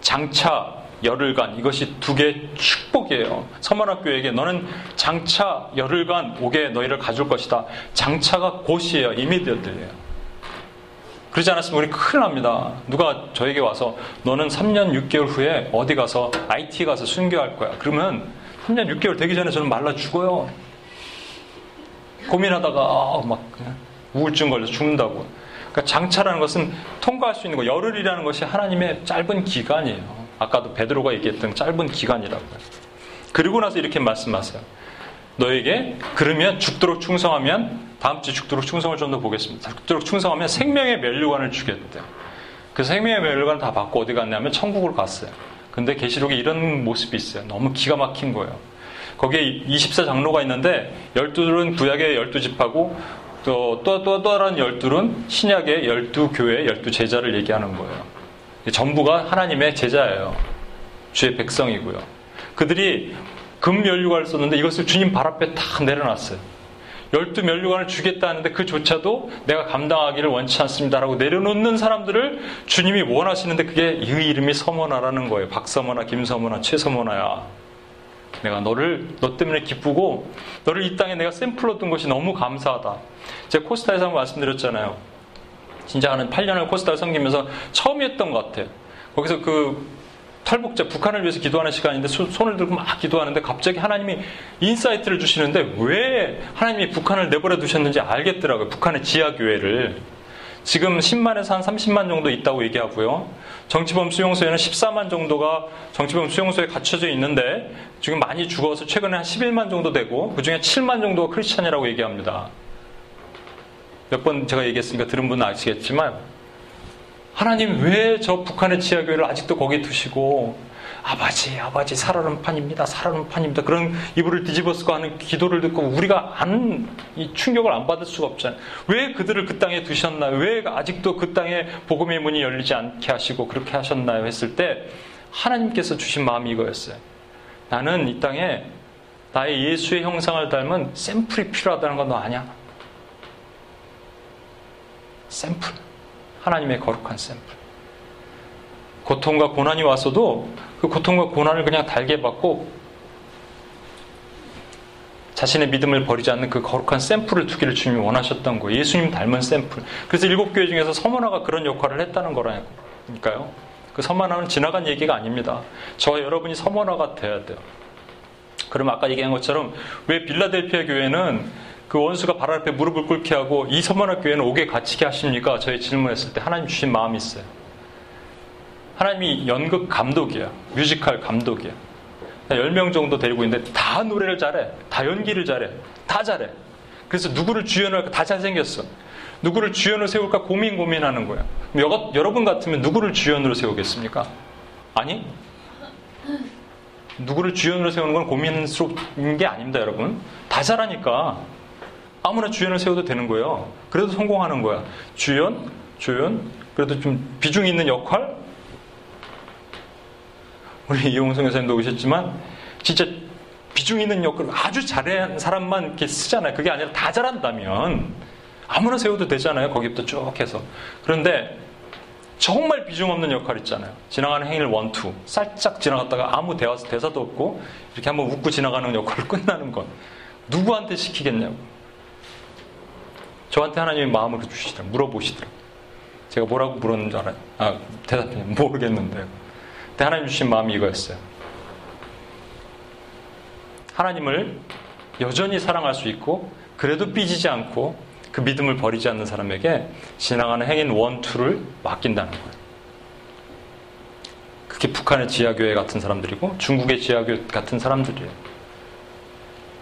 장차 열흘간 이것이 두 개의 축복이에요. 서만학교에게 너는 장차 열흘간 오게 너희를 가줄 것이다. 장차가 곧이에요. 이미디어들이에요. 그러지 않았으면 우리 큰일 납니다. 누가 저에게 와서 너는 3년 6개월 후에 어디 가서 IT 가서 순교할 거야. 그러면 3년 6개월 되기 전에 저는 말라 죽어요. 고민하다가 아, 막 우울증 걸려서 죽는다고. 그러니까 장차라는 것은 통과할 수 있는 거. 열흘이라는 것이 하나님의 짧은 기간이에요. 아까도 베드로가 얘기했던 짧은 기간이라고요. 그리고 나서 이렇게 말씀하세요. 너에게 그러면 죽도록 충성하면 다음 주 죽도록 충성을 좀 더 보겠습니다. 죽도록 충성하면 생명의 멸류관을 주겠대. 그래서 생명의 멸류관을 다 받고 어디 갔냐면 천국으로 갔어요. 근데 계시록에 이런 모습이 있어요. 너무 기가 막힌 거예요. 거기에 24 장로가 있는데 12들은 구약의 12집하고 또, 또, 또, 또 다른 12은 신약의 12교회, 12제자를 얘기하는 거예요. 전부가 하나님의 제자예요. 주의 백성이고요. 그들이 금 면류관을 썼는데 이것을 주님 발 앞에 탁 내려놨어요. 열두 면류관을 주겠다 하는데 그조차도 내가 감당하기를 원치 않습니다라고 내려놓는 사람들을 주님이 원하시는데 그게 이 이름이 서머나라는 거예요. 박서머나, 김서머나, 최서머나야. 내가 너를 너 때문에 기쁘고 너를 이 땅에 내가 샘플로 둔 것이 너무 감사하다. 제가 코스타에서 말씀드렸잖아요. 진짜 한 8년을 코스타를 섬기면서 처음이었던 것 같아요. 거기서 그 탈북자 북한을 위해서 기도하는 시간인데 손을 들고 막 기도하는데 갑자기 하나님이 insight를 주시는데 왜 하나님이 북한을 내버려 두셨는지 알겠더라고요. 북한의 지하교회를. 지금 10만에서 한 30만 정도 있다고 얘기하고요. 정치범 수용소에는 14만 정도가 정치범 수용소에 갇혀져 있는데 지금 많이 죽어서 최근에 한 11만 정도 되고 그 중에 7만 정도가 크리스찬이라고 얘기합니다. 몇 번 제가 얘기했으니까 들은 분은 아시겠지만 하나님 왜 저 북한의 지하교회를 아직도 거기 두시고 아버지 아버지 살아는 판입니다 살아는 판입니다. 그런 이불을 쓰고 하는 기도를 듣고 우리가 안 충격을 안 받을 수가 없잖아요. 왜 그들을 그 땅에 두셨나요? 왜 아직도 그 땅에 복음의 문이 열리지 않게 하시고 그렇게 하셨나요? 했을 때 하나님께서 주신 마음이 이거였어요. 나는 이 땅에 나의 예수의 형상을 닮은 샘플이 필요하다는 건 너 아냐 샘플 하나님의 거룩한 샘플. 고통과 고난이 왔어도 그 고통과 고난을 그냥 달게 받고 자신의 믿음을 버리지 않는 그 거룩한 샘플을 두기를 주님이 원하셨던 거예요. 예수님 닮은 샘플. 그래서 일곱 교회 중에서 서머나가 그런 역할을 했다는 거라니까요. 그 서머나는 지나간 얘기가 아닙니다. 저와 여러분이 서머나가 돼야 돼요. 그럼 아까 얘기한 것처럼 왜 빌라델피아 교회는 그 원수가 발 앞에 무릎을 꿇게 하고 이 서머나 교회는 오게 갇히게 하십니까? 저희 질문했을 때 하나님 주신 마음이 있어요. 하나님이 연극 감독이야. 뮤지컬 감독이야. 10명 정도 데리고 있는데 다 노래를 잘해. 다 연기를 잘해. 다 잘해. 그래서 누구를 주연을 할까? 다 잘생겼어. 누구를 주연으로 세울까 고민 고민하는 거야. 여, 여러분 같으면 누구를 주연으로 세우겠습니까? 아니? 누구를 주연으로 세우는 건 고민스러운 게 아닙니다, 여러분. 다 잘하니까. 아무나 주연을 세워도 되는 거예요. 그래도 성공하는 거야. 주연, 주연, 그래도 좀 비중 있는 역할? 우리 이용성 여사님도 오셨지만, 진짜 비중 있는 역할 아주 잘한 사람만 이렇게 쓰잖아요. 그게 아니라 다 잘한다면 아무나 세워도 되잖아요. 거기부터 쭉 해서. 그런데 정말 비중 없는 역할 있잖아요. 지나가는 행위를 원투. 살짝 지나갔다가 아무 대화, 대사도 없고 이렇게 한번 웃고 지나가는 역할을 끝나는 건 누구한테 시키겠냐고. 저한테 하나님이 마음을 주시더라. 물어보시더라. 제가 뭐라고 물었는 줄 알아요? 아, 대답해. 모르겠는데요. 근데 하나님 주신 마음이 이거였어요. 하나님을 여전히 사랑할 수 있고 그래도 삐지지 않고 그 믿음을 버리지 않는 사람에게 지나가는 행인 원투를 맡긴다는 거예요. 그게 북한의 지하교회 같은 사람들이고 중국의 지하교회 같은 사람들이에요.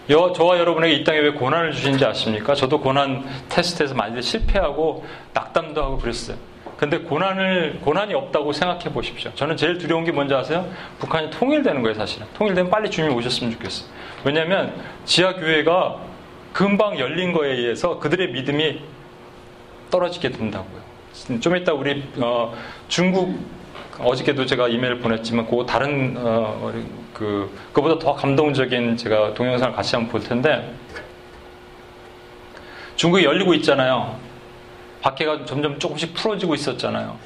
여, 저와 여러분에게 이 땅에 왜 고난을 주신지 아십니까? 저도 고난 테스트에서 많이 실패하고 낙담도 하고 그랬어요. 근데 고난을, 고난이 없다고 생각해 보십시오. 저는 제일 두려운 게 뭔지 아세요? 북한이 통일되는 거예요, 사실은. 통일되면 빨리 주님이 오셨으면 좋겠어요. 왜냐면 지하 교회가 금방 열린 거에 의해서 그들의 믿음이 떨어지게 된다고요. 좀 이따 우리 어, 중국 어저께도 제가 이메일 보냈지만 그 다른 어, 그 그보다 더 감동적인 제가 동영상을 같이 한번 볼 텐데 중국이 열리고 있잖아요. 밖에가 점점 조금씩 풀어지고 있었잖아요.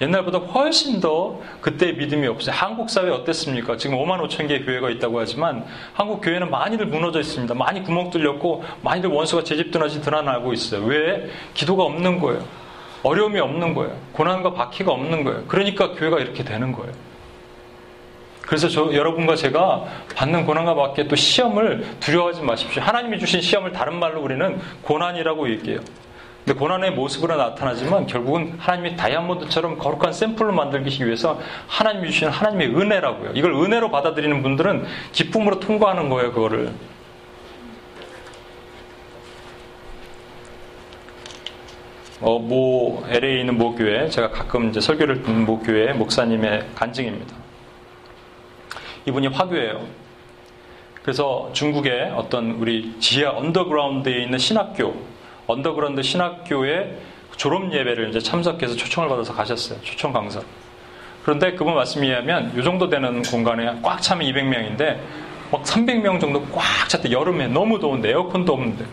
옛날보다 훨씬 더 그때 믿음이 없어요. 한국 사회 어땠습니까? 지금 5만 5천 개의 교회가 있다고 하지만 한국 교회는 많이들 무너져 있습니다. 많이 구멍 뚫렸고 많이들 원수가 제 집 드나지 드러나고 있어요. 왜? 기도가 없는 거예요. 어려움이 없는 거예요. 고난과 바퀴가 없는 거예요. 그러니까 교회가 이렇게 되는 거예요. 그래서 저 여러분과 제가 받는 고난과 밖에 또 시험을 두려워하지 마십시오. 하나님이 주신 시험을 다른 말로 우리는 고난이라고 얘기해요. 근데 고난의 모습으로 나타나지만 결국은 하나님이 다이아몬드처럼 거룩한 샘플로 만들기 위해서 하나님이 주시는 하나님의 은혜라고요. 이걸 은혜로 받아들이는 분들은 기쁨으로 통과하는 거예요, 그거를. 어, 모 LA에 있는 모 교회, 제가 가끔 이제 설교를 듣는 모 교회 목사님의 간증입니다. 이분이 화교예요. 그래서 중국의 어떤 우리 지하 언더그라운드에 있는 신학교 언더그라운드 신학교의 졸업 예배를 이제 참석해서 초청을 받아서 가셨어요. 초청 강사. 그런데 그분 말씀에 의하면 이 정도 되는 공간에 꽉 차면 200명인데 막 300명 정도 꽉 찼대. 여름에 너무 더운데 에어컨도 없는데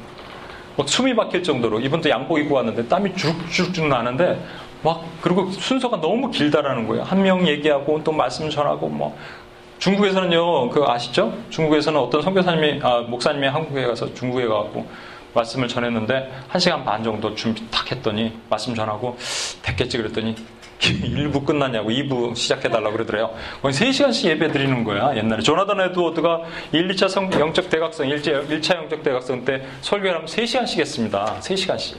막 숨이 막힐 정도로 이분도 양복 입고 왔는데 땀이 쭉쭉쭉 나는데 막 그리고 순서가 너무 길다라는 거예요. 한 명 얘기하고 또 말씀 전하고 뭐 중국에서는요 그 아시죠? 중국에서는 어떤 선교사님이 아 목사님이 한국에 가서 중국에 가고 말씀을 전했는데 한 시간 반 정도 준비 탁 했더니 말씀 전하고 됐겠지 그랬더니 1부 끝났냐고 2부 시작해달라고 그러더래요. 거의 3시간씩 예배 드리는 거야, 옛날에. 조나단 에드워드가 1, 2차 성, 영적 대각성, 1차, 1차 영적 대각성 때 설교를 하면 3시간씩 했습니다. 3시간씩.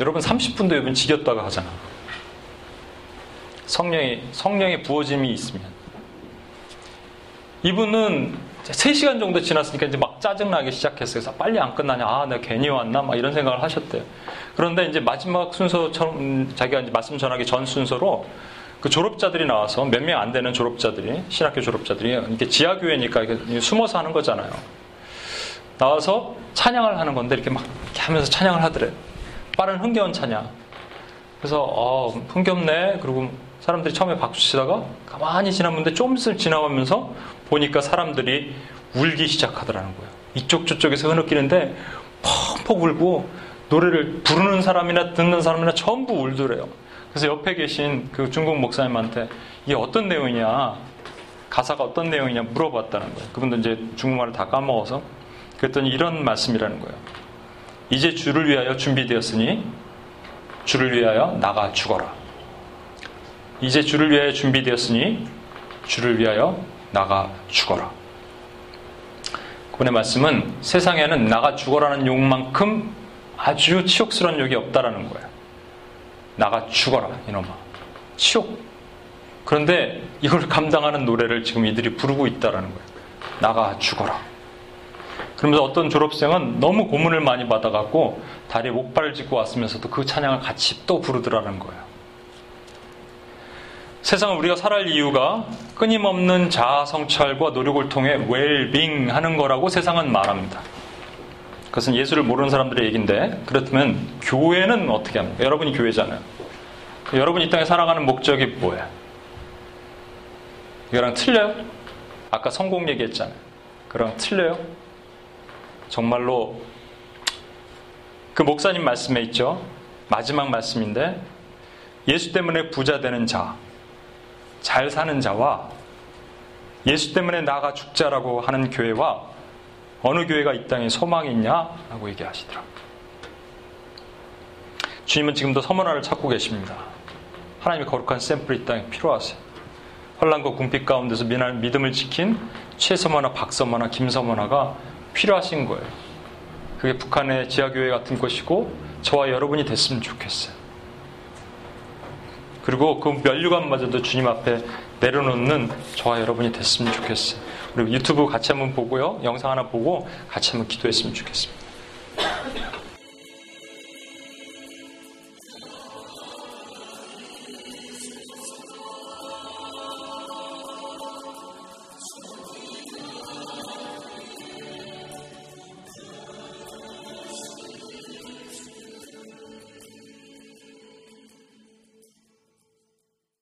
여러분 30분도 여러분 지겼다가 하잖아. 성령이, 성령의 부어짐이 있으면. 이분은 3시간 정도 지났으니까 이제 막 짜증나기 시작했어요. 그래서 빨리 안 끝나냐. 아, 내가 괜히 왔나? 막 이런 생각을 하셨대요. 그런데 이제 마지막 순서처럼 음, 자기가 이제 말씀 전하기 전 순서로 그 졸업자들이 나와서 몇 명 안 되는 졸업자들이, 신학교 졸업자들이, 이게 지하교회니까 이렇게 숨어서 하는 거잖아요. 나와서 찬양을 하는 건데 이렇게 막 이렇게 하면서 찬양을 하더래. 빠른 흥겨운 찬양. 그래서, 어, 흥겹네. 그리고 사람들이 처음에 박수 치다가 가만히 지나는데 좀 있을 지나가면서 보니까 사람들이 울기 시작하더라는 거예요. 이쪽 저쪽에서 흐느끼는데 펑펑 울고 노래를 부르는 사람이나 듣는 사람이나 전부 울더래요. 그래서 옆에 계신 그 중국 목사님한테 이게 어떤 내용이냐, 가사가 어떤 내용이냐 물어봤다는 거예요. 그분도 이제 중국말을 다 까먹어서 그랬더니 이런 말씀이라는 거예요. 이제 주를 위하여 준비되었으니 주를 위하여 나가 죽어라. 이제 주를 위하여 준비되었으니 주를 위하여 나가 죽어라. 그분의 말씀은 세상에는 나가 죽어라는 욕만큼 아주 치욕스러운 욕이 없다라는 거예요. 나가 죽어라, 이놈아. 치욕. 그런데 이걸 감당하는 노래를 지금 이들이 부르고 있다라는 거예요. 나가 죽어라. 그러면서 어떤 졸업생은 너무 고문을 많이 받아갖고 다리에 목발을 짚고 왔으면서도 그 찬양을 같이 또 부르더라는 거예요. 세상을 우리가 살아갈 이유가 끊임없는 자아 성찰과 노력을 통해 웰빙 하는 거라고 세상은 말합니다. 그것은 예수를 모르는 사람들의 얘기인데 그렇다면 교회는 어떻게 합니까? 여러분이 교회잖아요. 여러분이 이 땅에 살아가는 목적이 뭐예요? 이거랑 틀려요? 아까 성공 얘기했잖아요. 그랑 틀려요? 정말로 그 목사님 말씀에 있죠. 마지막 말씀인데 예수 때문에 부자 되는 자, 잘 사는 자와 예수 때문에 나가 죽자라고 하는 교회와 어느 교회가 이 땅에 소망이 있냐라고 얘기하시더라고요. 주님은 지금도 서머나를 찾고 계십니다. 하나님의 거룩한 샘플이 이 땅에 필요하세요. 혼란과 궁핍 가운데서 믿음을 지킨 최서머나 박서머나 김서머나가 필요하신 거예요. 그게 북한의 지하교회 같은 곳이고 저와 여러분이 됐으면 좋겠어요. 그리고 그 면류관마저도 주님 앞에 내려놓는 저와 여러분이 됐으면 좋겠어요. 그리고 유튜브 같이 한번 보고요. 영상 하나 보고 같이 한번 기도했으면 좋겠습니다.